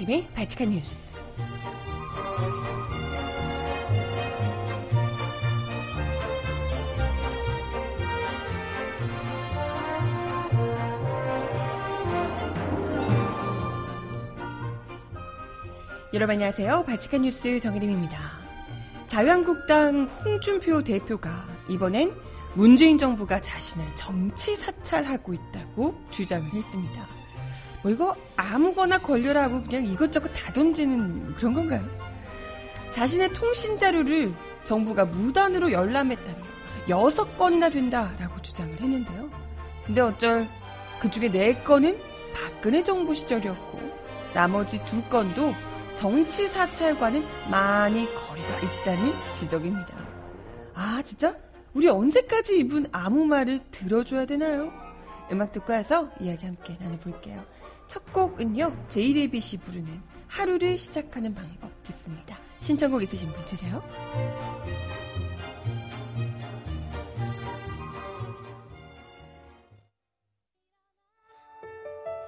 정혜림의 바칙한 뉴스. 여러분 안녕하세요. 바칙한 뉴스 정혜림입니다. 자유한국당 홍준표 대표가 이번엔 문재인 정부가 자신을 정치 사찰하고 있다고 주장을 했습니다. 뭐 이거 아무거나 걸려라 하고 그냥 이것저것 다 던지는 그런 건가요? 자신의 통신 자료를 정부가 무단으로 열람했다며 여섯 건이나 된다라고 주장을 했는데요. 근데 어쩔 그 중에 네 건은 박근혜 정부 시절이었고 나머지 두 건도 정치 사찰과는 많이 거리가 있다는 지적입니다. 아, 진짜? 우리 언제까지 이분 아무 말을 들어줘야 되나요? 음악 듣고 와서 이야기 함께 나눠볼게요. 첫 곡은요, 제이레빗이 부르는 하루를 시작하는 방법 듣습니다. 신청곡 있으신 분 주세요.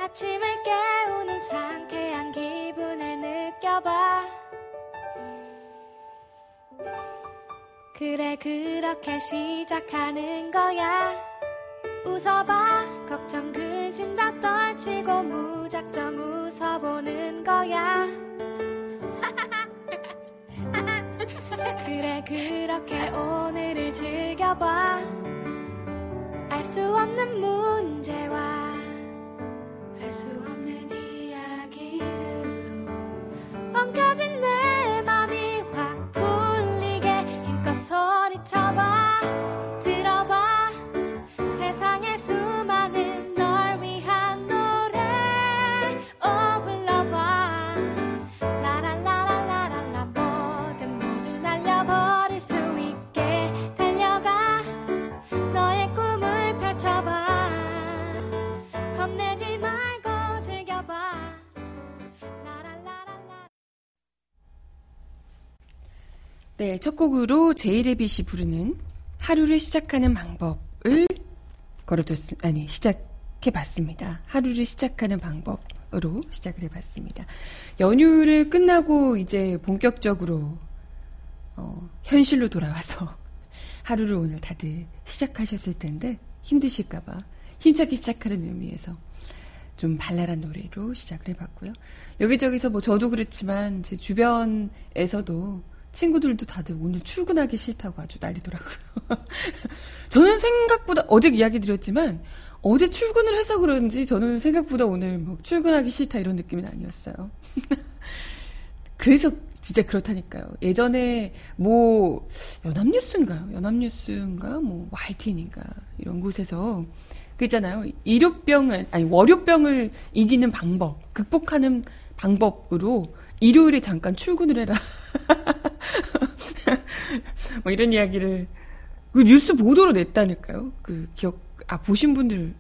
아침을 깨우는 상쾌한 기분을 느껴봐 그래 그렇게 시작하는 거야 웃어봐. 걱정 그짐다 떨치고 무작정 웃어보는 거야. 그래 그렇게 오늘을 즐겨봐. 알 수 없는 문제와 알 수 없는 이야기들로 뻥겨진 내 맘이 확 풀리게 힘껏 소리쳐봐 네, 첫 곡으로 제이레빗이 부르는 하루를 시작하는 방법을 걸어뒀, 아니, 시작해 봤습니다. 하루를 시작하는 방법으로 시작을 해봤습니다. 연휴를 끝나고 이제 본격적으로, 어, 현실로 돌아와서 하루를 오늘 다들 시작하셨을 텐데 힘드실까봐 힘차게 시작하는 의미에서 좀 발랄한 노래로 시작을 해봤고요. 여기저기서 뭐 저도 그렇지만 제 주변에서도 친구들도 다들 오늘 출근하기 싫다고 아주 난리더라고요. 저는 생각보다 어제 이야기 드렸지만 어제 출근을 해서 그런지 저는 생각보다 오늘 뭐 출근하기 싫다 이런 느낌은 아니었어요. 그래서 진짜 그렇다니까요. 예전에 뭐 연합뉴스인가요? 연합뉴스인가 뭐 YTN인가 이런 곳에서 그 있잖아요. 일요병을 아니 월요병을 이기는 방법, 극복하는 방법으로 일요일에 잠깐 출근을 해라. 뭐 이런 이야기를 그 뉴스 보도로 냈다니까요. 그 기억 아 보신 분들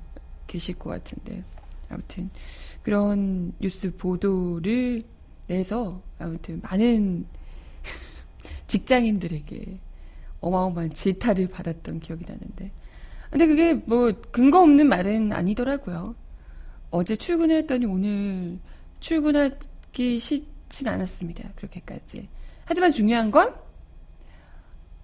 계실 것 같은데 아무튼 그런 뉴스 보도를 내서 아무튼 많은 직장인들에게 어마어마한 질타를 받았던 기억이 나는데 근데 그게 뭐 근거 없는 말은 아니더라고요. 어제 출근을 했더니 오늘 출근하기 싫진 않았습니다. 그렇게까지. 하지만 중요한 건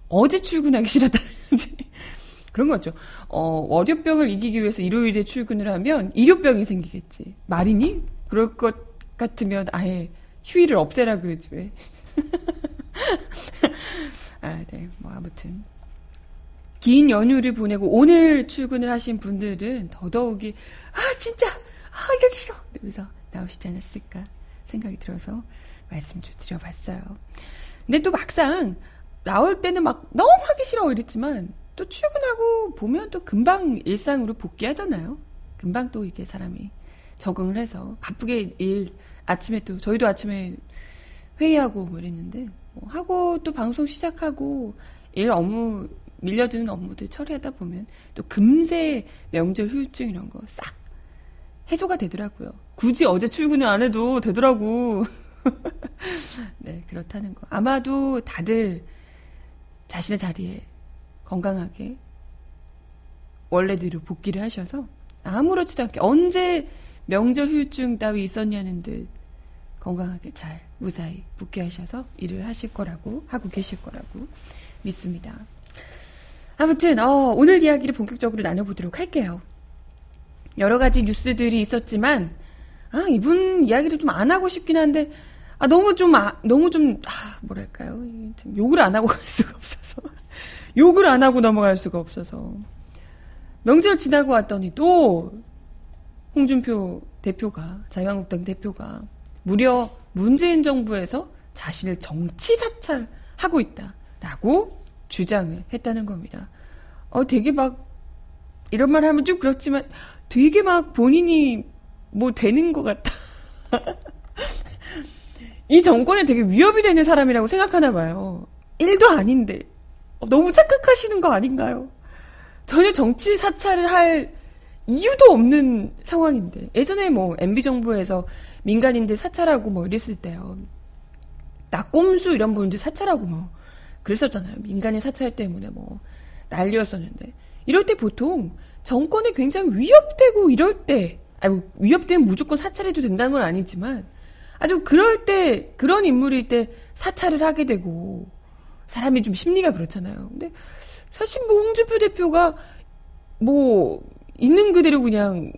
어제 출근하기 싫었다든지 그런 거죠. 어, 월요병을 이기기 위해서 일요일에 출근을 하면 일요병이 생기겠지. 말이니? 그럴 것 같으면 아예 휴일을 없애라 그러지 왜. 아, 네. 뭐 아무튼 긴 연휴를 보내고 오늘 출근을 하신 분들은 더더욱이 아 진짜 아 이러기 싫어 이러면서 나오시지 않았을까 생각이 들어서 말씀 좀 드려봤어요. 근데 또 막상 나올 때는 막 너무 하기 싫어 이랬지만 또 출근하고 보면 또 금방 일상으로 복귀하잖아요. 금방 또 이게 사람이 적응을 해서 바쁘게 일 아침에 또 저희도 아침에 회의하고 뭐 이랬는데 뭐 하고 또 방송 시작하고 일 업무 밀려드는 업무들 처리하다 보면 또 금세 명절 휴일증 이런 거 싹 해소가 되더라고요. 굳이 어제 출근을 안 해도 되더라고. 네, 그렇다는 거. 아마도 다들 자신의 자리에 건강하게 원래대로 복귀를 하셔서 아무렇지도 않게 언제 명절 휴일증 따위 있었냐는 듯 건강하게 잘 무사히 복귀하셔서 일을 하실 거라고 하고 계실 거라고 믿습니다. 아무튼 어, 오늘 이야기를 본격적으로 나눠보도록 할게요. 여러 가지 뉴스들이 있었지만 아, 이분 이야기를 좀 안 하고 싶긴 한데 아, 너무 좀 아, 너무 좀 아, 뭐랄까요? 욕을 안 하고 갈 수가 없어서 욕을 안 하고 넘어갈 수가 없어서 명절 지나고 왔더니 또 홍준표 대표가 자유한국당 대표가 무려 문재인 정부에서 자신을 정치 사찰하고 있다라고 주장을 했다는 겁니다. 어, 되게 막 이런 말 하면 좀 그렇지만 되게 막 본인이 뭐 되는 것 같다. 이 정권에 되게 위협이 되는 사람이라고 생각하나 봐요. 일도 아닌데. 어, 너무 착각하시는 거 아닌가요? 전혀 정치 사찰을 할 이유도 없는 상황인데. 예전에 뭐 MB 정부에서 민간인들 사찰하고 뭐 이랬을 때요. 낙곰수 이런 분들 사찰하고 뭐 그랬었잖아요. 민간인 사찰 때문에 뭐 난리였었는데. 이럴 때 보통 정권에 굉장히 위협되고 이럴 때, 아니 뭐 위협되면 무조건 사찰해도 된다는 건 아니지만 아주 그럴 때 그런 인물일 때 사찰을 하게 되고 사람이 좀 심리가 그렇잖아요. 근데 사실 뭐 홍준표 대표가 뭐 있는 그대로 그냥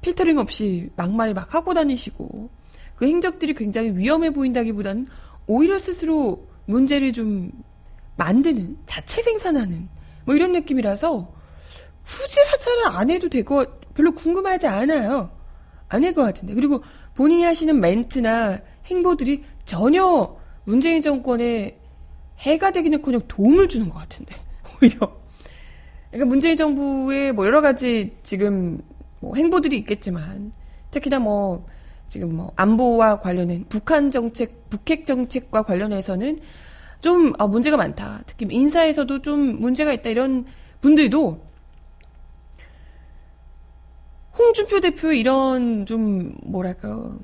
필터링 없이 막말을 막 하고 다니시고 그 행적들이 굉장히 위험해 보인다기보다는 오히려 스스로 문제를 좀 만드는 자체 생산하는 뭐 이런 느낌이라서 굳이 사찰을 안 해도 되고 별로 궁금하지 않아요. 안 할 것 같은데 그리고 본인이 하시는 멘트나 행보들이 전혀 문재인 정권에 해가 되기는커녕 도움을 주는 것 같은데 오히려 그러니까 문재인 정부의 뭐 여러 가지 지금 뭐 행보들이 있겠지만 특히나 뭐 지금 뭐 안보와 관련된 북한 정책, 북핵 정책과 관련해서는 좀 아, 문제가 많다. 특히 인사에서도 좀 문제가 있다 이런 분들도 홍준표 대표의 이런 좀 뭐랄까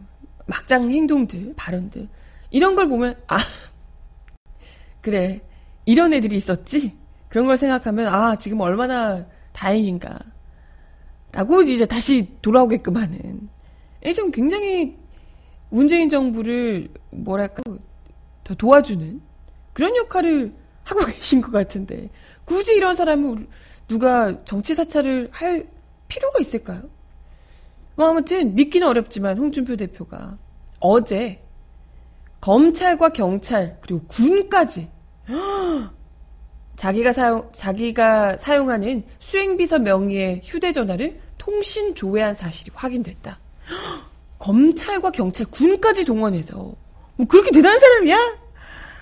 막장 행동들, 발언들 이런 걸 보면 아 그래 이런 애들이 있었지? 그런 걸 생각하면 아 지금 얼마나 다행인가. 라고 이제 다시 돌아오게끔 하는. 좀 굉장히 문재인 정부를 뭐랄까 더 도와주는 그런 역할을 하고 계신 것 같은데 굳이 이런 사람을 누가 정치 사찰을 할 필요가 있을까요? 뭐 아무튼 믿기는 어렵지만 홍준표 대표가 어제 검찰과 경찰 그리고 군까지 자기가 사용, 자기가 사용하는 수행비서 명의의 휴대전화를 통신 조회한 사실이 확인됐다. 검찰과 경찰, 군까지 동원해서. 뭐 그렇게 대단한 사람이야?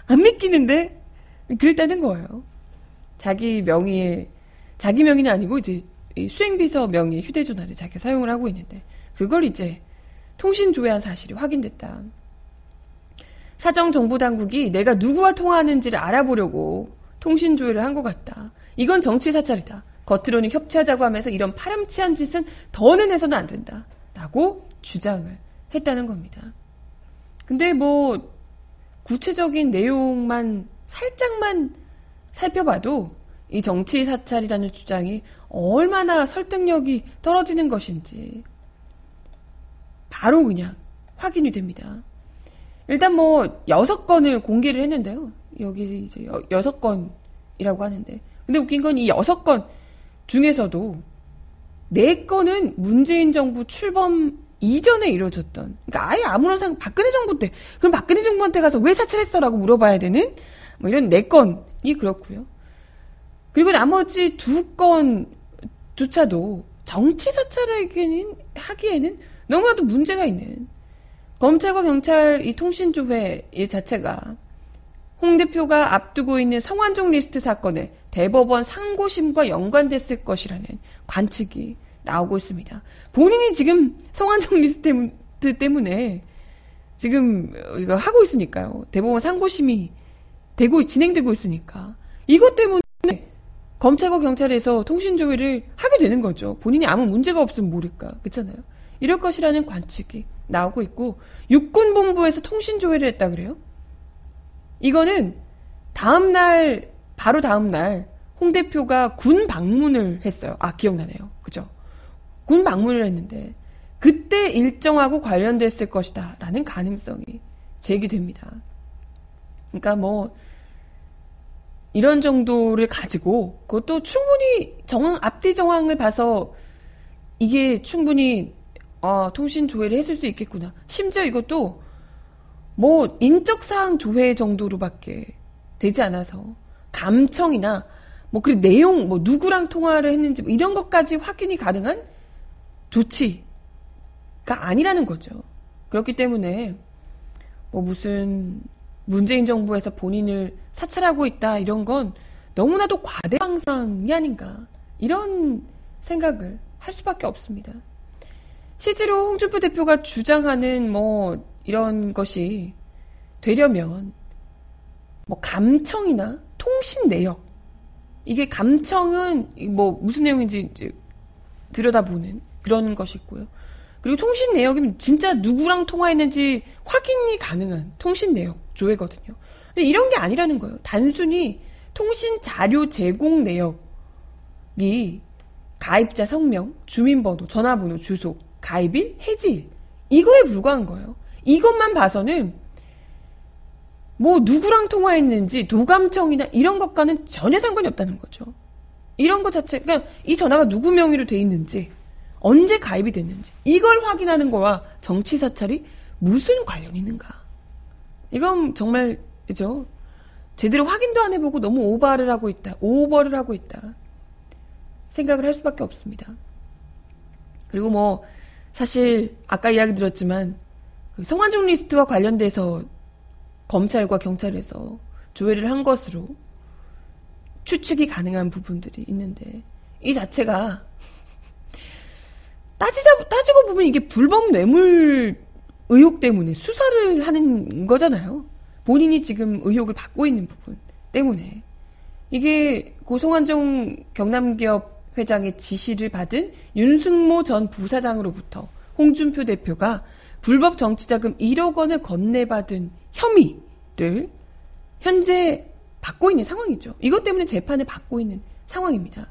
안 믿기는데? 그랬다는 거예요. 자기 명의의, 자기 명의는 아니고 이제 수행비서 명의의 휴대전화를 자기가 사용을 하고 있는데, 그걸 이제 통신 조회한 사실이 확인됐다. 사정 정부 당국이 내가 누구와 통화하는지를 알아보려고 통신 조회를 한 것 같다. 이건 정치 사찰이다. 겉으로는 협치하자고 하면서 이런 파렴치한 짓은 더는 해서는 안 된다. 라고 주장을 했다는 겁니다. 근데 뭐 구체적인 내용만 살짝만 살펴봐도 이 정치 사찰이라는 주장이 얼마나 설득력이 떨어지는 것인지 바로 그냥 확인이 됩니다. 일단 뭐 여섯 건을 공개를 했는데요. 여기 이제 여섯 건이라고 하는데. 근데 웃긴 건 이 여섯 건 중에서도 네 건은 문재인 정부 출범 이전에 이루어졌던. 그러니까 아예 아무런 상관, 박근혜 정부 때. 그럼 박근혜 정부한테 가서 왜 사찰했어라고 물어봐야 되는 뭐 이런 네 건이 그렇고요. 그리고 나머지 두 건 조차도 정치 사찰하기에는 하기에는 너무나도 문제가 있는 검찰과 경찰 이 통신 조회 일 자체가 홍 대표가 앞두고 있는 성완종 리스트 사건에 대법원 상고심과 연관됐을 것이라는 관측이 나오고 있습니다. 본인이 지금 성완종 리스트 때문에 지금 이거 하고 있으니까요. 대법원 상고심이 되고 진행되고 있으니까 이것 때문에 검찰과 경찰에서 통신 조회를 하게 되는 거죠. 본인이 아무 문제가 없으면 모를까 그렇잖아요. 이럴 것이라는 관측이 나오고 있고 육군 본부에서 통신 조회를 했다 그래요. 이거는 다음 날 바로 다음 날 홍 대표가 군 방문을 했어요. 아 기억나네요. 그죠? 군 방문을 했는데 그때 일정하고 관련됐을 것이다. 라는 가능성이 제기됩니다. 그러니까 뭐, 이런 정도를 가지고, 그것도 충분히 정황, 앞뒤 정황을 봐서 이게 충분히, 어, 통신 조회를 했을 수 있겠구나. 심지어 이것도 뭐, 인적 사항 조회 정도로밖에 되지 않아서, 감청이나, 뭐, 그 내용, 뭐, 누구랑 통화를 했는지, 뭐 이런 것까지 확인이 가능한 조치, 아니라는 거죠. 그렇기 때문에 뭐 무슨 문재인 정부에서 본인을 사찰하고 있다 이런 건 너무나도 과대망상이 아닌가 이런 생각을 할 수밖에 없습니다. 실제로 홍준표 대표가 주장하는 뭐 이런 것이 되려면 뭐 감청이나 통신 내역 이게 감청은 뭐 무슨 내용인지 들여다보는 그런 것이고요. 그리고 통신 내역이면 진짜 누구랑 통화했는지 확인이 가능한 통신 내역 조회거든요. 근데 이런 게 아니라는 거예요. 단순히 통신 자료 제공 내역이 가입자 성명, 주민번호, 전화번호, 주소, 가입일, 해지일 이거에 불과한 거예요. 이것만 봐서는 뭐 누구랑 통화했는지 도감청이나 이런 것과는 전혀 상관이 없다는 거죠. 이런 것 자체, 그러니까 이 전화가 누구 명의로 돼 있는지 언제 가입이 됐는지 이걸 확인하는 거와 정치 사찰이 무슨 관련이 있는가? 이건 정말 그죠? 제대로 확인도 안 해보고 너무 오버를 하고 있다. 오버를 하고 있다. 생각을 할 수밖에 없습니다. 그리고 뭐 사실 아까 이야기 들었지만 그 성완종 리스트와 관련돼서 검찰과 경찰에서 조회를 한 것으로 추측이 가능한 부분들이 있는데 이 자체가 따지자, 따지고 보면 이게 불법 뇌물 의혹 때문에 수사를 하는 거잖아요. 본인이 지금 의혹을 받고 있는 부분 때문에. 이게 고송한정 경남기업 회장의 지시를 받은 윤승모 전 부사장으로부터 홍준표 대표가 불법 정치자금 1억 원을 건네받은 혐의를 현재 받고 있는 상황이죠. 이것 때문에 재판을 받고 있는 상황입니다.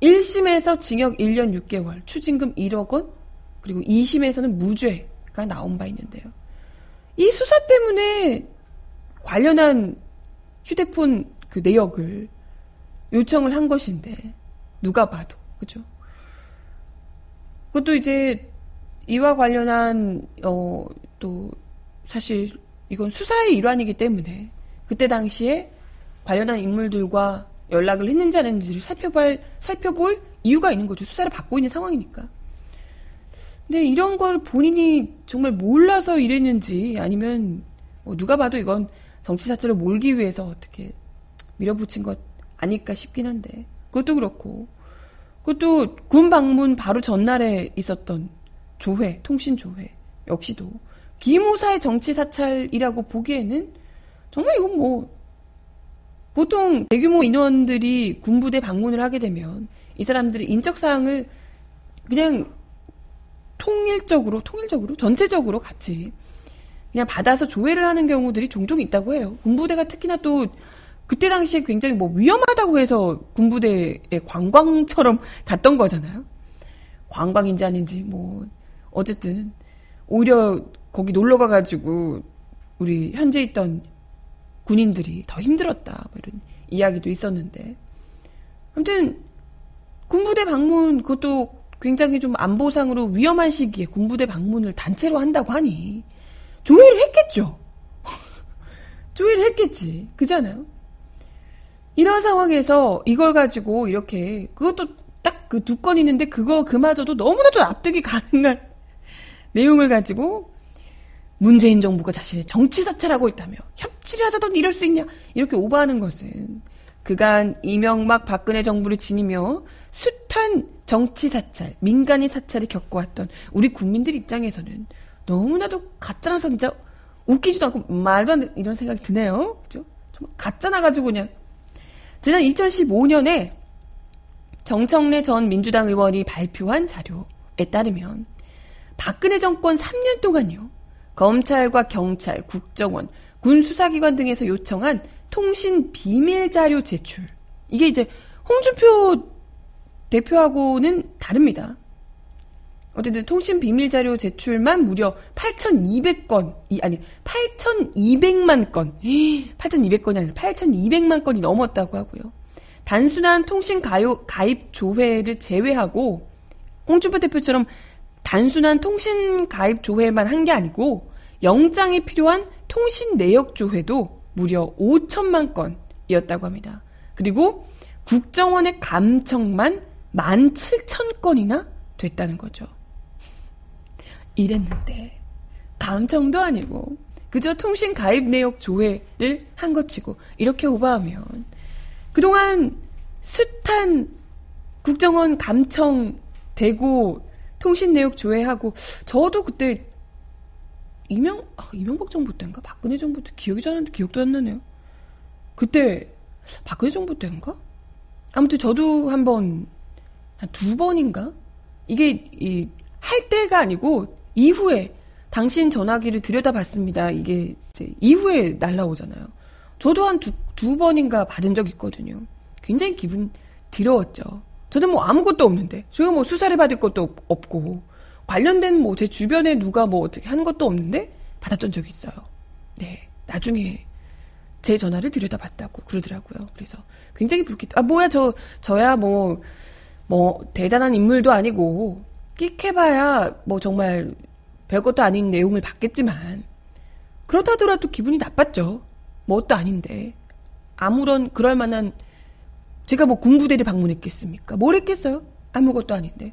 그죠? 1심에서 징역 1년 6개월, 추징금 1억 원, 그리고 2심에서는 무죄가 나온 바 있는데요. 이 수사 때문에 관련한 휴대폰 그 내역을 요청을 한 것인데, 누가 봐도, 그죠? 그것도 이제 이와 관련한, 어, 또, 사실 이건 수사의 일환이기 때문에, 그때 당시에 관련한 인물들과 연락을 했는지 안 했는지를 살펴볼, 살펴볼 이유가 있는 거죠. 수사를 받고 있는 상황이니까. 근데 이런 걸 본인이 정말 몰라서 이랬는지 아니면 뭐 누가 봐도 이건 정치 사찰을 몰기 위해서 어떻게 밀어붙인 것 아닐까 싶긴 한데 그것도 그렇고 그것도 군 방문 바로 전날에 있었던 조회, 통신 조회 역시도 기무사의 정치 사찰이라고 보기에는 정말 이건 뭐 보통 대규모 인원들이 군부대 방문을 하게 되면 이 사람들이 인적 사항을 그냥 통일적으로 통일적으로 전체적으로 같이 그냥 받아서 조회를 하는 경우들이 종종 있다고 해요. 군부대가 특히나 또 그때 당시에 굉장히 뭐 위험하다고 해서 군부대에 관광처럼 갔던 거잖아요. 관광인지 아닌지 뭐 어쨌든 오히려 거기 놀러 가가지고 우리 현재 있던 군인들이 더 힘들었다. 뭐 이런 이야기도 있었는데. 아무튼, 군부대 방문, 그것도 굉장히 좀 안보상으로 위험한 시기에 군부대 방문을 단체로 한다고 하니, 조회를 했겠죠. 조회를 했겠지. 그잖아요. 이런 상황에서 이걸 가지고 이렇게, 그것도 딱 그 두 건 있는데, 그거 그마저도 너무나도 납득이 가능한 내용을 가지고 문재인 정부가 자신의 정치 사찰하고 있다며 협치를 하자던 이럴 수 있냐 이렇게 오버하는 것은 그간 이명박 박근혜 정부를 지니며 숱한 정치 사찰, 민간인 사찰을 겪어왔던 우리 국민들 입장에서는 너무나도 가짜라서 진짜 웃기지도 않고 말도 안 되는 이런 생각이 드네요. 그죠? 정말 가짜 나 가지고 그냥 지난 2015년에 정청래 전 민주당 의원이 발표한 자료에 따르면 박근혜 정권 3년 동안요. 검찰과 경찰, 국정원, 군 수사기관 등에서 요청한 통신 비밀 자료 제출. 이게 이제 홍준표 대표하고는 다릅니다. 어쨌든 통신 비밀 자료 제출만 무려 8,200건, 이, 아니, 8,200만 건. 8,200건이 아니라 8,200만 건이 넘었다고 하고요. 단순한 통신 가요, 가입 조회를 제외하고, 홍준표 대표처럼 단순한 통신 가입 조회만 한 게 아니고, 영장이 필요한 통신 내역 조회도 무려 5천만 건이었다고 합니다. 그리고 국정원의 감청만 17,000건이나 됐다는 거죠. 이랬는데 감청도 아니고 그저 통신 가입 내역 조회를 한 것 치고 이렇게 오버하면 그동안 숱한 국정원 감청 되고 통신 내역 조회하고 저도 그때 이명 아, 이명박 정부 때인가 박근혜 정부 때 기억이 잘안 나는데 기억도 안 나네요. 그때 박근혜 정부 때인가? 아무튼 저도 한번 한 두 번인가 이게 이, 할 때가 아니고 이후에 당신 전화기를 들여다봤습니다. 이게 이후에 날라오잖아요. 저도 한두 두 번인가 받은 적 있거든요. 굉장히 기분 더러웠죠. 저는 뭐 아무것도 없는데 제가 뭐 수사를 받을 것도 없고 관련된 뭐 제 주변에 누가 뭐 어떻게 한 것도 없는데 받았던 적이 있어요. 네, 나중에 제 전화를 들여다봤다고 그러더라고요. 그래서 굉장히 불쾌. 아 뭐야 저 저야 뭐뭐 뭐 대단한 인물도 아니고 끽해봐야 뭐 정말 별것도 아닌 내용을 받겠지만 그렇다더라도 기분이 나빴죠. 뭣도 아닌데 아무런 그럴 만한 제가 뭐 군부대를 방문했겠습니까? 뭘 했겠어요? 아무것도 아닌데.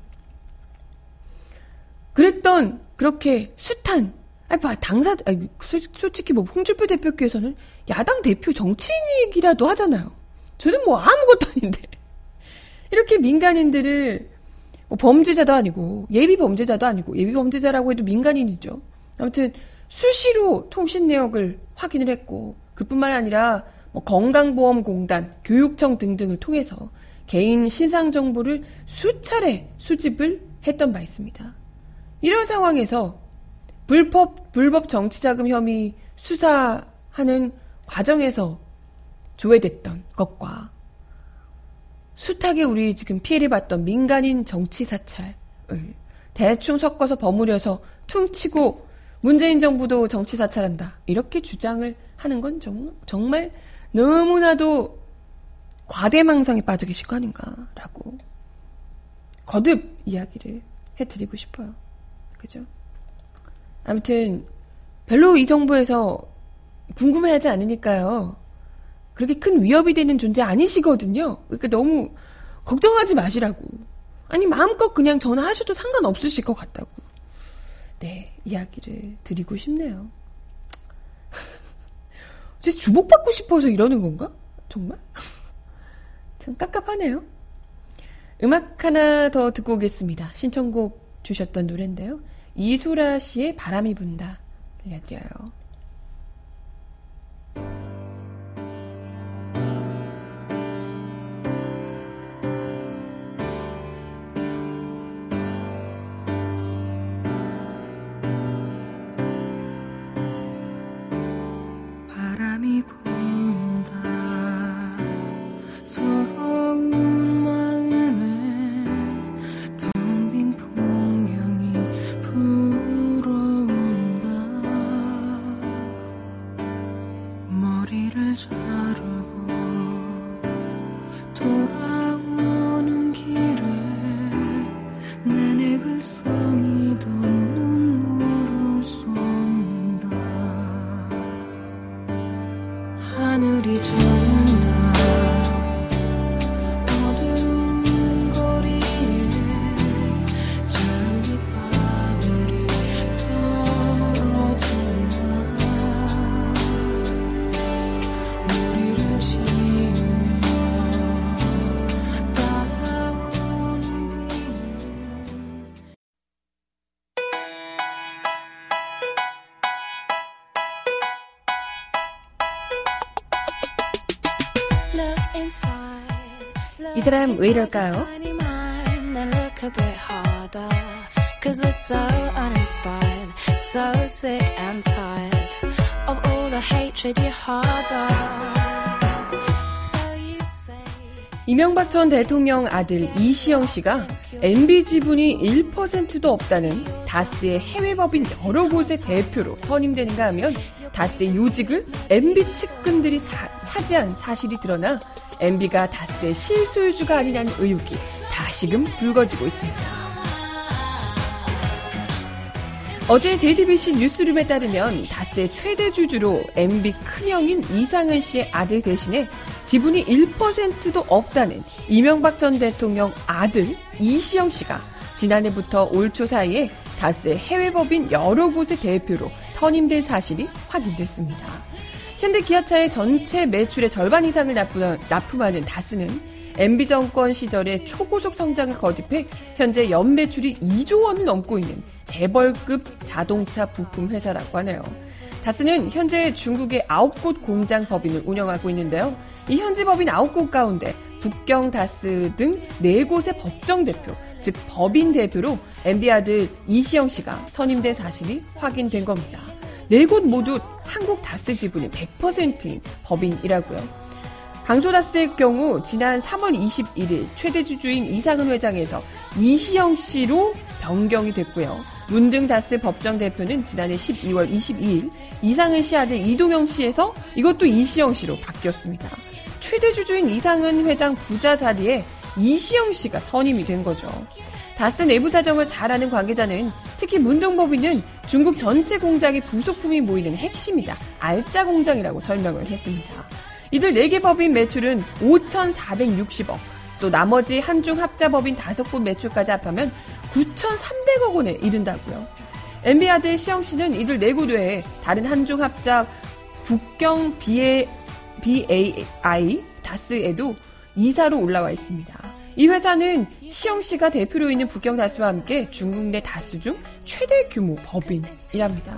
그랬던 그렇게 숱한 아니 봐 당사 아니, 솔직히 뭐 홍준표 대표께서는 야당 대표 정치인이기라도 하잖아요. 저는 뭐 아무것도 아닌데 이렇게 민간인들을 뭐 범죄자도 아니고 예비 범죄자도 아니고 예비 범죄자라고 해도 민간인이죠. 아무튼 수시로 통신 내역을 확인을 했고 그뿐만 아니라 뭐 건강보험공단, 교육청 등등을 통해서 개인 신상 정보를 수차례 수집을 했던 바 있습니다. 이런 상황에서 불법 불법 정치자금 혐의 수사하는 과정에서 조회됐던 것과 숱하게 우리 지금 피해를 봤던 민간인 정치 사찰을 대충 섞어서 버무려서 퉁치고 문재인 정부도 정치 사찰한다. 이렇게 주장을 하는 건 정, 정말 너무나도 과대망상에 빠져 계실 거 아닌가라고 거듭 이야기를 해드리고 싶어요. 그죠? 아무튼 별로 이 정부에서 궁금해하지 않으니까요. 그렇게 큰 위협이 되는 존재 아니시거든요. 그러니까 너무 걱정하지 마시라고. 아니 마음껏 그냥 전화하셔도 상관없으실 것 같다고. 네, 이야기를 드리고 싶네요. 진짜 주목받고 싶어서 이러는 건가? 정말? 참 깝깝하네요. 음악 하나 더 듣고 오겠습니다. 신청곡 주셨던 노래인데요. 이소라 씨의 바람이 분다 들려드려요. 이 머리를 자르고 돌아 이럴까요? 이명박 전 대통령 아들 이시영 씨가 MB 지분이 1%도 없다는 다스의 해외 법인 여러 곳의 대표로 선임되는가 하면 다스의 요직을 MB 측근들이 사, 차지한 사실이 드러나 MB가 다스의 실소유주가 아니냐는 의혹이 다시금 불거지고 있습니다. 어제 JTBC 뉴스룸에 따르면 다스의 최대 주주로 MB 큰형인 이상은 씨의 아들 대신에 지분이 1%도 없다는 이명박 전 대통령 아들 이시영 씨가 지난해부터 올 초 사이에 다스의 해외 법인 여러 곳의 대표로 선임된 사실이 확인됐습니다. 현대 기아차의 전체 매출의 절반 이상을 납품하는 다스는 MB정권 시절에 초고속 성장을 거듭해 현재 연매출이 2조 원을 넘고 있는 재벌급 자동차 부품 회사라고 하네요. 다스는 현재 중국의 9곳 공장 법인을 운영하고 있는데요. 이 현지 법인 9곳 가운데 북경 다스 등 4곳의 법정 대표, 즉 법인 대표로 MB 아들 이시영 씨가 선임된 사실이 확인된 겁니다. 4곳 모두 한국 다스 지분이 100%인 법인이라고요. 강소다스의 경우 지난 3월 21일 최대 주주인 이상은 회장에서 이시영 씨로 변경이 됐고요. 문등 다스 법정 대표는 지난해 12월 22일 이상은 씨 아들 이동영 씨에서 이것도 이시영 씨로 바뀌었습니다. 최대 주주인 이상은 회장 부자 자리에 이시영 씨가 선임이 된 거죠. 다스 내부 사정을 잘 아는 관계자는 특히 문동법인은 중국 전체 공장의 부속품이 모이는 핵심이자 알짜 공장이라고 설명을 했습니다. 이들 4개 법인 매출은 5,460억, 또 나머지 한중 합자 법인 5곳 매출까지 합하면 9,300억 원에 이른다고요. MB 아들 시영 씨는 이들 4곳 외에 다른 한중 합작 북경 BA, BAI 다스에도 이사로 올라와 있습니다. 이 회사는 시영 씨가 대표로 있는 북경 다스와 함께 중국 내 다스 중 최대 규모 법인이랍니다.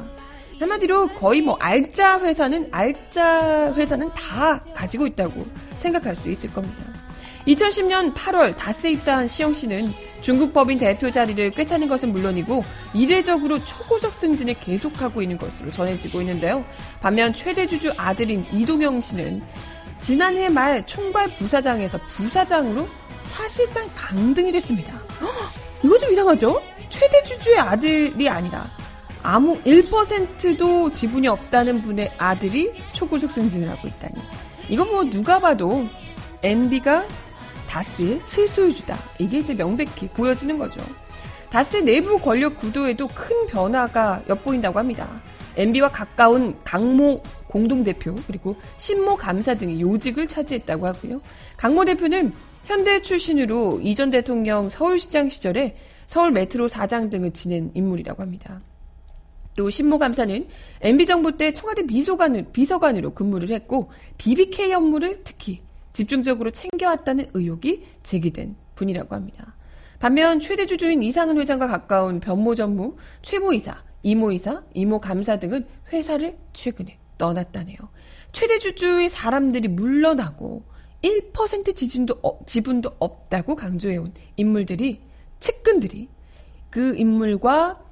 한마디로 거의 뭐 알짜 회사는 알짜 회사는 다 가지고 있다고 생각할 수 있을 겁니다. 2010년 8월 다스에 입사한 시영 씨는 중국 법인 대표 자리를 꿰차는 것은 물론이고 이례적으로 초고속 승진을 계속하고 있는 것으로 전해지고 있는데요. 반면 최대 주주 아들인 이동영 씨는 지난해 말 총괄 부사장에서 부사장으로 사실상 강등이 됐습니다. 이거 좀 이상하죠? 최대 주주의 아들이 아니라 아무 1%도 지분이 없다는 분의 아들이 초고속 승진을 하고 있다니. 이거 뭐 누가 봐도 MB가 다스의 실소유주다. 이게 이제 명백히 보여지는 거죠. 다스 내부 권력 구도에도 큰 변화가 엿보인다고 합니다. MB와 가까운 강모 공동대표 그리고 신모 감사 등이 요직을 차지했다고 하고요. 강모 대표는 현대 출신으로 이전 대통령 서울시장 시절에 서울 메트로 사장 등을 지낸 인물이라고 합니다. 또 신모 감사는 MB정부 때 청와대 비서관, 비서관으로 근무를 했고 BBK 업무를 특히 집중적으로 챙겨왔다는 의혹이 제기된 분이라고 합니다. 반면 최대 주주인 이상은 회장과 가까운 변모 전무, 최모 이사, 이모 이사, 이모 감사 등은 회사를 최근에 떠났다네요. 최대 주주의 사람들이 물러나고 1% 지분도, 어, 지분도 없다고 강조해온 인물들이, 측근들이 그 인물과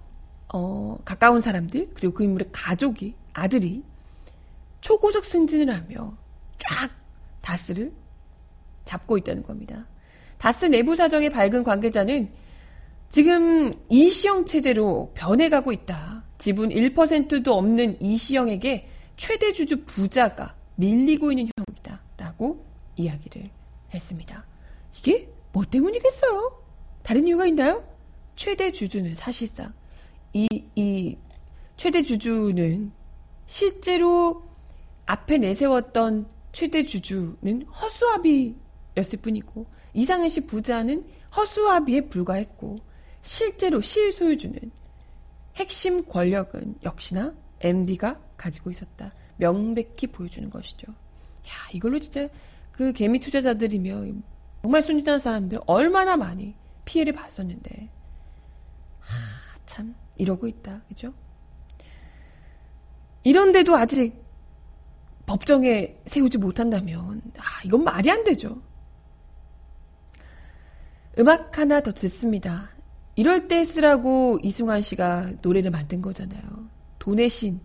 어, 가까운 사람들, 그리고 그 인물의 가족이, 아들이 초고속 승진을 하며 쫙 다스를 잡고 있다는 겁니다. 다스 내부 사정의 밝은 관계자는 지금 이시영 체제로 변해가고 있다. 지분 1%도 없는 이시영에게 최대 주주 부자가 밀리고 있는 형이다. 라고 이야기를 했습니다. 이게 뭐 때문이겠어요? 다른 이유가 있나요? 최대 주주는 사실상 이, 이 최대 주주는 실제로 앞에 내세웠던 최대 주주는 허수아비였을 뿐이고 이상은 씨 부자는 허수아비에 불과했고 실제로 실소유주는 핵심 권력은 역시나 MB가 가지고 있었다. 명백히 보여주는 것이죠. 야, 이걸로 진짜 그 개미 투자자들이며 정말 순진한 사람들 얼마나 많이 피해를 봤었는데. 하, 참, 이러고 있다. 그죠? 이런데도 아직 법정에 세우지 못한다면, 아, 이건 말이 안 되죠. 음악 하나 더 듣습니다. 이럴 때 쓰라고 이승환 씨가 노래를 만든 거잖아요. 돈의 신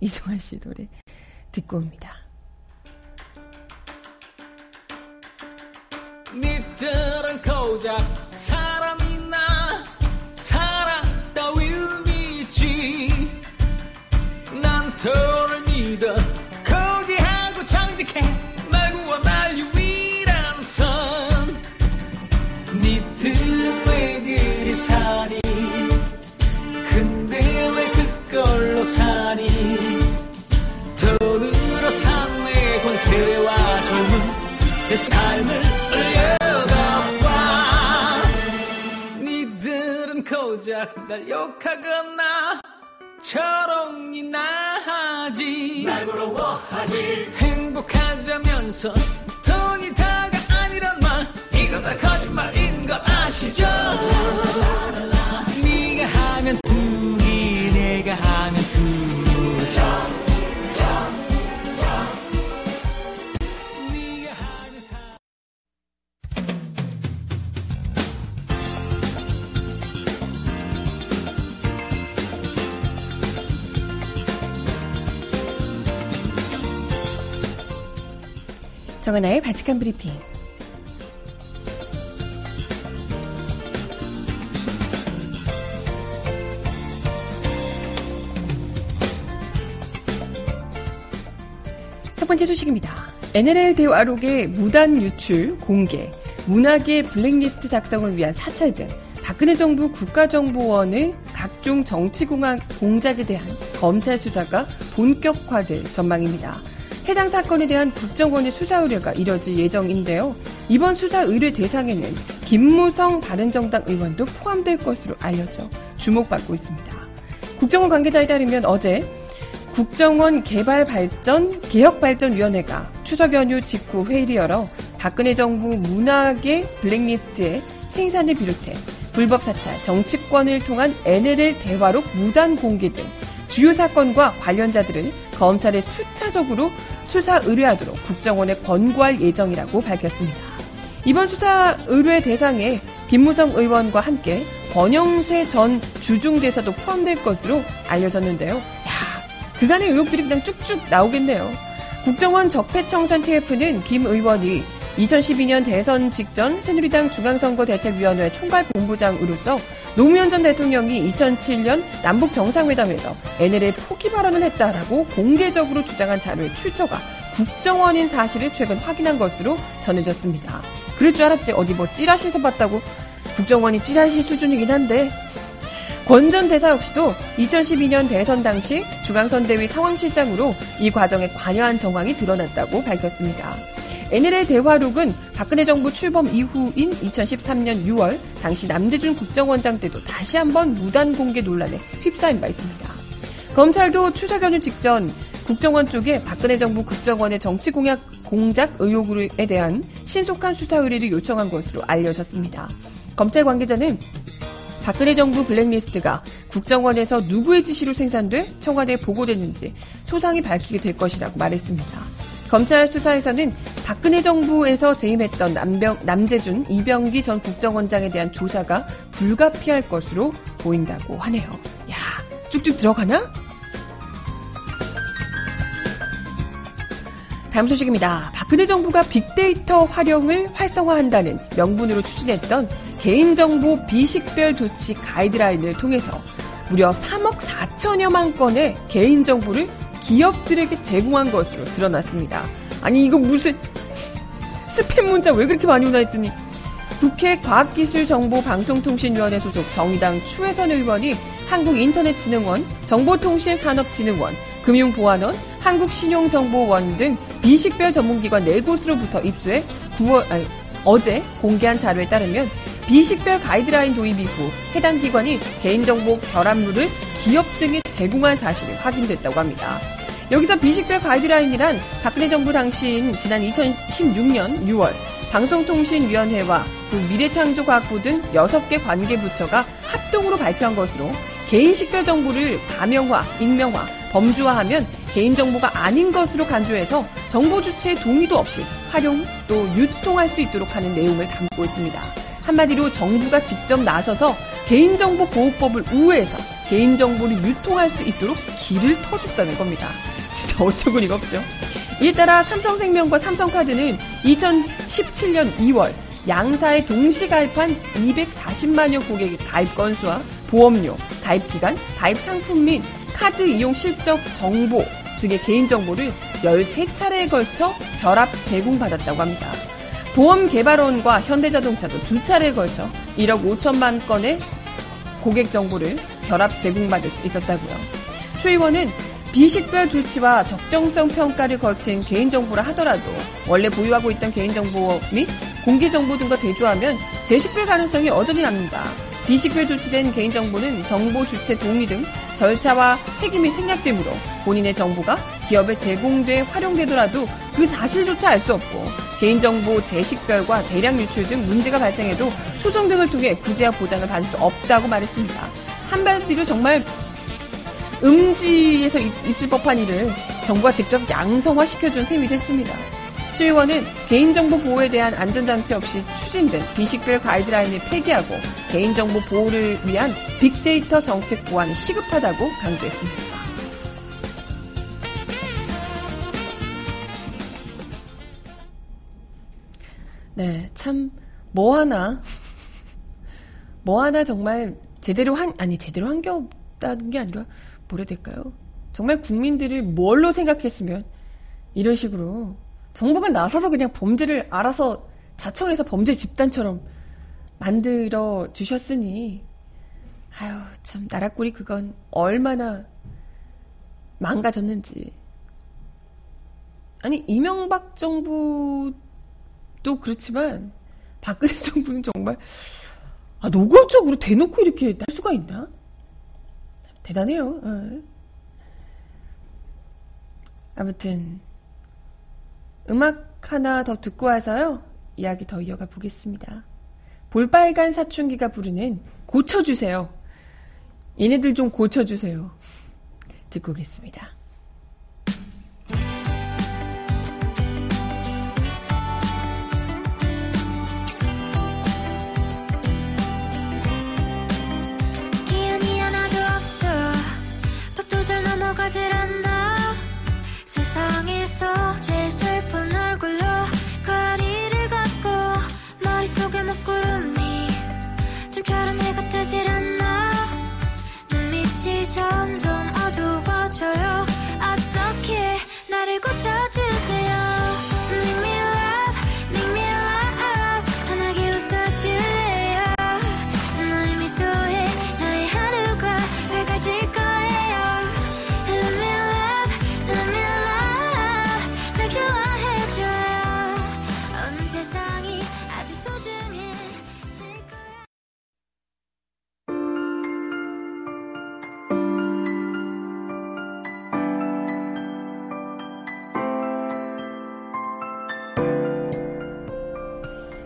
이승환 씨 노래 듣고 옵니다. 니들은 고작 사람이나 사람 따윈 믿지. 난 돈을 믿어 거기하고 정직해 날 구워 날 유일한 선. 니들은 왜 그리 사니? 근데 왜 그걸로 사니? 돈으로 산내 권세와 종은 내 삶을 고작 날 욕하거나. 저롱이나 하지. 날 부러워하지. 행복하자면서 돈이 다가 아니란 말. 이거 다 거짓말인 거 아시죠? 네가 하면 둘이 내가 하면 둘 정하나의 바칙한 브리핑. 첫 번째 소식입니다. NLL 대화록의 무단 유출, 공개, 문학의 블랙리스트 작성을 위한 사찰 등 박근혜 정부 국가정보원의 각종 정치공학 공작에 대한 검찰 수사가 본격화될 전망입니다. 해당 사건에 대한 국정원의 수사 의뢰가 이뤄질 예정인데요. 이번 수사 의뢰 대상에는 김무성 바른정당 의원도 포함될 것으로 알려져 주목받고 있습니다. 국정원 관계자에 따르면 어제 국정원 개발발전 개혁발전위원회가 추석 연휴 직후 회의를 열어 박근혜 정부 문학의 블랙리스트의 생산을 비롯해 불법 사찰, 정치권을 통한 NLL 대화록 무단 공개 등 주요 사건과 관련자들을 검찰에 수차적으로 수사 의뢰하도록 국정원에 권고할 예정이라고 밝혔습니다. 이번 수사 의뢰 대상에 김무성 의원과 함께 권영세 전 주중대사도 포함될 것으로 알려졌는데요. 야, 그간의 의혹들이 그냥 쭉쭉 나오겠네요. 국정원 적폐청산 TF는 김 의원이 2012년 대선 직전 새누리당 중앙선거대책위원회 총괄본부장으로서 노무현 전 대통령이 2007년 남북 정상회담에서 NLL 포기 발언을 했다라고 공개적으로 주장한 자료의 출처가 국정원인 사실을 최근 확인한 것으로 전해졌습니다. 그럴 줄 알았지 어디 뭐 찌라시에서 봤다고 국정원이 찌라시 수준이긴 한데 권전 대사 역시도 2012년 대선 당시 중앙선대위 상황실장으로 이 과정에 관여한 정황이 드러났다고 밝혔습니다. NLL 대화록은 박근혜 정부 출범 이후인 2013년 6월 당시 남대준 국정원장 때도 다시 한번 무단 공개 논란에 휩싸인 바 있습니다. 검찰도 추석 연휴 직전 국정원 쪽에 박근혜 정부 국정원의 정치 공약 공작 의혹에 대한 신속한 수사 의뢰를 요청한 것으로 알려졌습니다. 검찰 관계자는 박근혜 정부 블랙리스트가 국정원에서 누구의 지시로 생산돼 청와대에 보고됐는지 소상히 밝히게 될 것이라고 말했습니다. 검찰 수사에서는 박근혜 정부에서 재임했던 남병, 남재준, 이병기 전 국정원장에 대한 조사가 불가피할 것으로 보인다고 하네요. 야, 쭉쭉 들어가나? 다음 소식입니다. 박근혜 정부가 빅데이터 활용을 활성화한다는 명분으로 추진했던 개인정보 비식별 조치 가이드라인을 통해서 무려 3억 4천여만 건의 개인정보를 기업들에게 제공한 것으로 드러났습니다. 아니 이거 무슨 스팸 문자 왜 그렇게 많이 오나 했더니 국회 과학기술정보방송통신위원회 소속 정의당 추혜선 의원이 한국인터넷진흥원, 정보통신산업진흥원, 금융보안원, 한국신용정보원 등 비식별 전문기관 4곳으로부터 입수해 9월, 아니, 어제 공개한 자료에 따르면 비식별 가이드라인 도입 이후 해당 기관이 개인정보 결합물을 기업 등에 제공한 사실이 확인됐다고 합니다. 여기서 비식별 가이드라인이란 박근혜 정부 당시인 지난 2016년 6월 방송통신위원회와 그 미래창조과학부 등 6개 관계부처가 합동으로 발표한 것으로 개인식별 정보를 가명화, 익명화, 범주화하면 개인정보가 아닌 것으로 간주해서 정보 주체의 동의도 없이 활용 또 유통할 수 있도록 하는 내용을 담고 있습니다. 한마디로 정부가 직접 나서서 개인정보 보호법을 우회해서 개인정보를 유통할 수 있도록 길을 터줬다는 겁니다. 진짜 어처구니가 없죠. 이에 따라 삼성생명과 삼성카드는 2017년 2월 양사에 동시 가입한 240만여 고객의 가입 건수와 보험료, 가입 기간, 가입 상품 및 카드 이용 실적 정보 등의 개인정보를 13차례에 걸쳐 결합 제공받았다고 합니다. 보험 개발원과 현대자동차도 두 차례에 걸쳐 1억 5천만 건의 고객 정보를 결합 제공받을 수 있었다고요. 추 의원은 비식별 조치와 적정성 평가를 거친 개인정보라 하더라도 원래 보유하고 있던 개인정보 및 공개정보 등과 대조하면 재식별 가능성이 여전히 납니다. 비식별 조치된 개인정보는 정보 주체 동의 등 절차와 책임이 생략되므로 본인의 정보가 기업에 제공돼 활용되더라도 그 사실조차 알 수 없고 개인정보 재식별과 대량 유출 등 문제가 발생해도 소송 등을 통해 구제와 보장을 받을 수 없다고 말했습니다. 한마디로 정말 음지에서 있을 법한 일을 정부가 직접 양성화시켜준 셈이 됐습니다. 추 의원은 개인정보 보호에 대한 안전장치 없이 추진된 비식별 가이드라인을 폐기하고 개인정보 보호를 위한 빅데이터 정책 보완이 시급하다고 강조했습니다. 네, 참, 뭐 하나, 뭐 하나 정말 제대로 한, 아니, 제대로 한 게 없다는 게 아니라, 뭐라 될까요? 정말 국민들을 뭘로 생각했으면, 이런 식으로, 정부가 나서서 그냥 범죄를 알아서 자청해서 범죄 집단처럼 만들어 주셨으니, 아유, 참, 나라 꼴이 그건 얼마나 망가졌는지. 아니, 이명박 정부 또 그렇지만 박근혜 정부는 정말 아, 노골적으로 대놓고 이렇게 할 수가 있나? 대단해요. 어. 아무튼 음악 하나 더 듣고 와서요. 이야기 더 이어가 보겠습니다. 볼빨간 사춘기가 부르는 고쳐주세요. 얘네들 좀 고쳐주세요. 듣고 오겠습니다.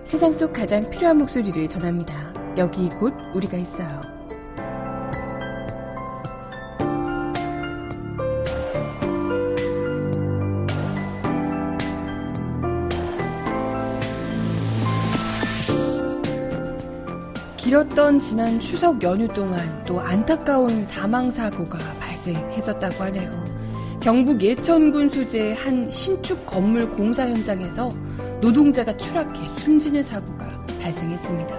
세상 속 가장 필요한 목소리를 전합니다. 여기 곧 우리가 있어요. 길었던 지난 추석 연휴 동안 또 안타까운 사망 사고가 발생했었다고 하네요. 경북 예천군 소재의 한 신축 건물 공사 현장에서 노동자가 추락해 숨지는 사고가 발생했습니다.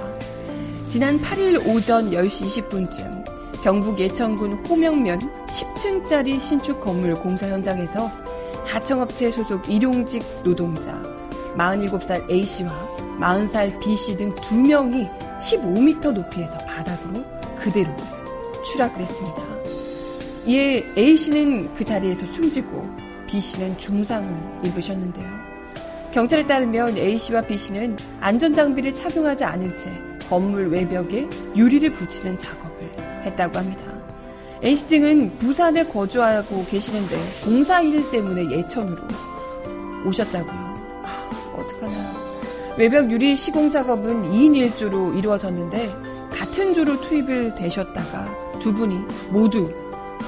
지난 8일 오전 10시 20분쯤 경북 예천군 호명면 10층짜리 신축 건물 공사 현장에서 하청업체 소속 일용직 노동자 47살 A씨와 40살 B씨 등 두 명이 15m 높이에서 바닥으로 그대로 추락을 했습니다. 이에 A씨는 그 자리에서 숨지고 B씨는 중상을 입으셨는데요. 경찰에 따르면 A씨와 B씨는 안전장비를 착용하지 않은 채 건물 외벽에 유리를 붙이는 작업을 했다고 합니다. A씨 등은 부산에 거주하고 계시는데 공사 일 때문에 예천으로 오셨다고요. 하, 어떡하나. 외벽 유리 시공 작업은 2인 1조로 이루어졌는데 같은 조로 투입을 되셨다가 두 분이 모두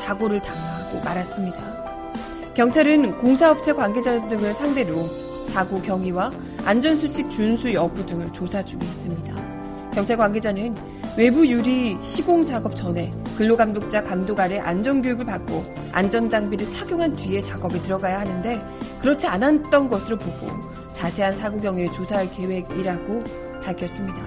사고를 당하고 말았습니다. 경찰은 공사업체 관계자 등을 상대로 사고 경위와 안전수칙 준수 여부 등을 조사 중에 있습니다. 경찰 관계자는 외부 유리 시공 작업 전에 근로감독자 감독 아래 안전교육을 받고 안전장비를 착용한 뒤에 작업에 들어가야 하는데 그렇지 않았던 것으로 보고 자세한 사고 경위를 조사할 계획이라고 밝혔습니다.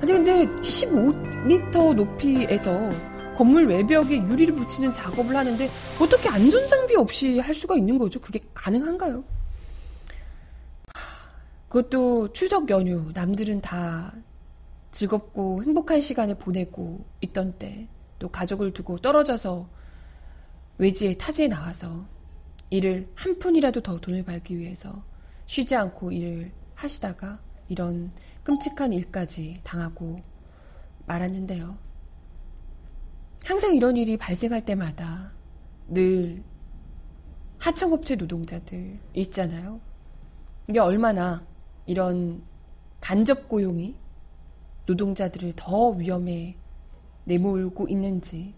아니 근데 15m 높이에서 건물 외벽에 유리를 붙이는 작업을 하는데 어떻게 안전장비 없이 할 수가 있는 거죠? 그게 가능한가요? 그것도 추석 연휴, 남들은 다 즐겁고 행복한 시간을 보내고 있던 때, 또 가족을 두고 떨어져서 외지에 타지에 나와서 일을 한 푼이라도 더 돈을 벌기 위해서 쉬지 않고 일을 하시다가 이런 끔찍한 일까지 당하고 말았는데요. 항상 이런 일이 발생할 때마다 늘 하청업체 노동자들 있잖아요. 이게 얼마나 이런 간접 고용이 노동자들을 더 위험에 내몰고 있는지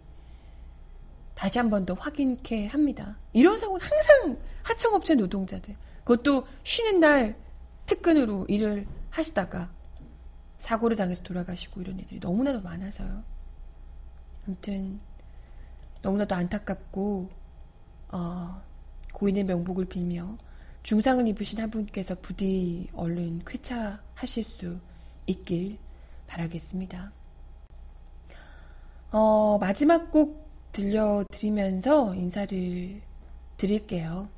다시 한 번 더 확인케 합니다. 이런 사고는 항상 하청업체 노동자들, 그것도 쉬는 날 특근으로 일을 하시다가 사고를 당해서 돌아가시고 이런 애들이 너무나도 많아서요. 아무튼 너무나도 안타깝고 어, 고인의 명복을 빌며 중상을 입으신 한 분께서 부디 얼른 쾌차하실 수 있길 바라겠습니다. 어, 마지막 곡 들려드리면서 인사를 드릴게요.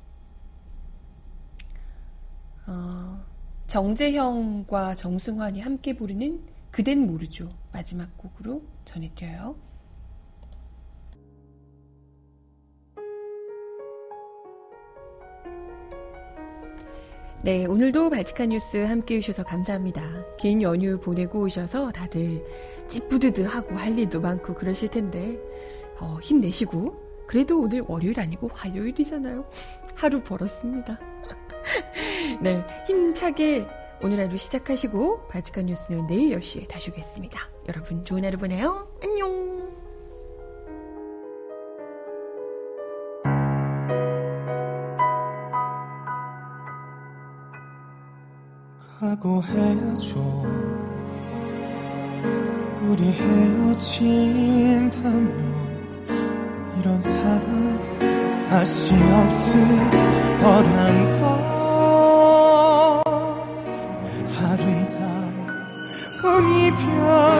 어, 정재형과 정승환이 함께 부르는 그댄 모르죠. 마지막 곡으로 전해드려요. 네, 오늘도 발칙한 뉴스 함께 해주셔서 감사합니다. 긴 연휴 보내고 오셔서 다들 찌뿌드드하고 할 일도 많고 그러실 텐데, 어, 힘내시고, 그래도 오늘 월요일 아니고 화요일이잖아요. 하루 벌었습니다. 네, 힘차게 오늘 하루 시작하시고, 발칙한 뉴스는 내일 10시에 다시 오겠습니다. 여러분 좋은 하루 보내요. 안녕! 각오해줘. 우리 헤어진다면 이런 사람 다시 없을 거란 걸. 아름다운 이별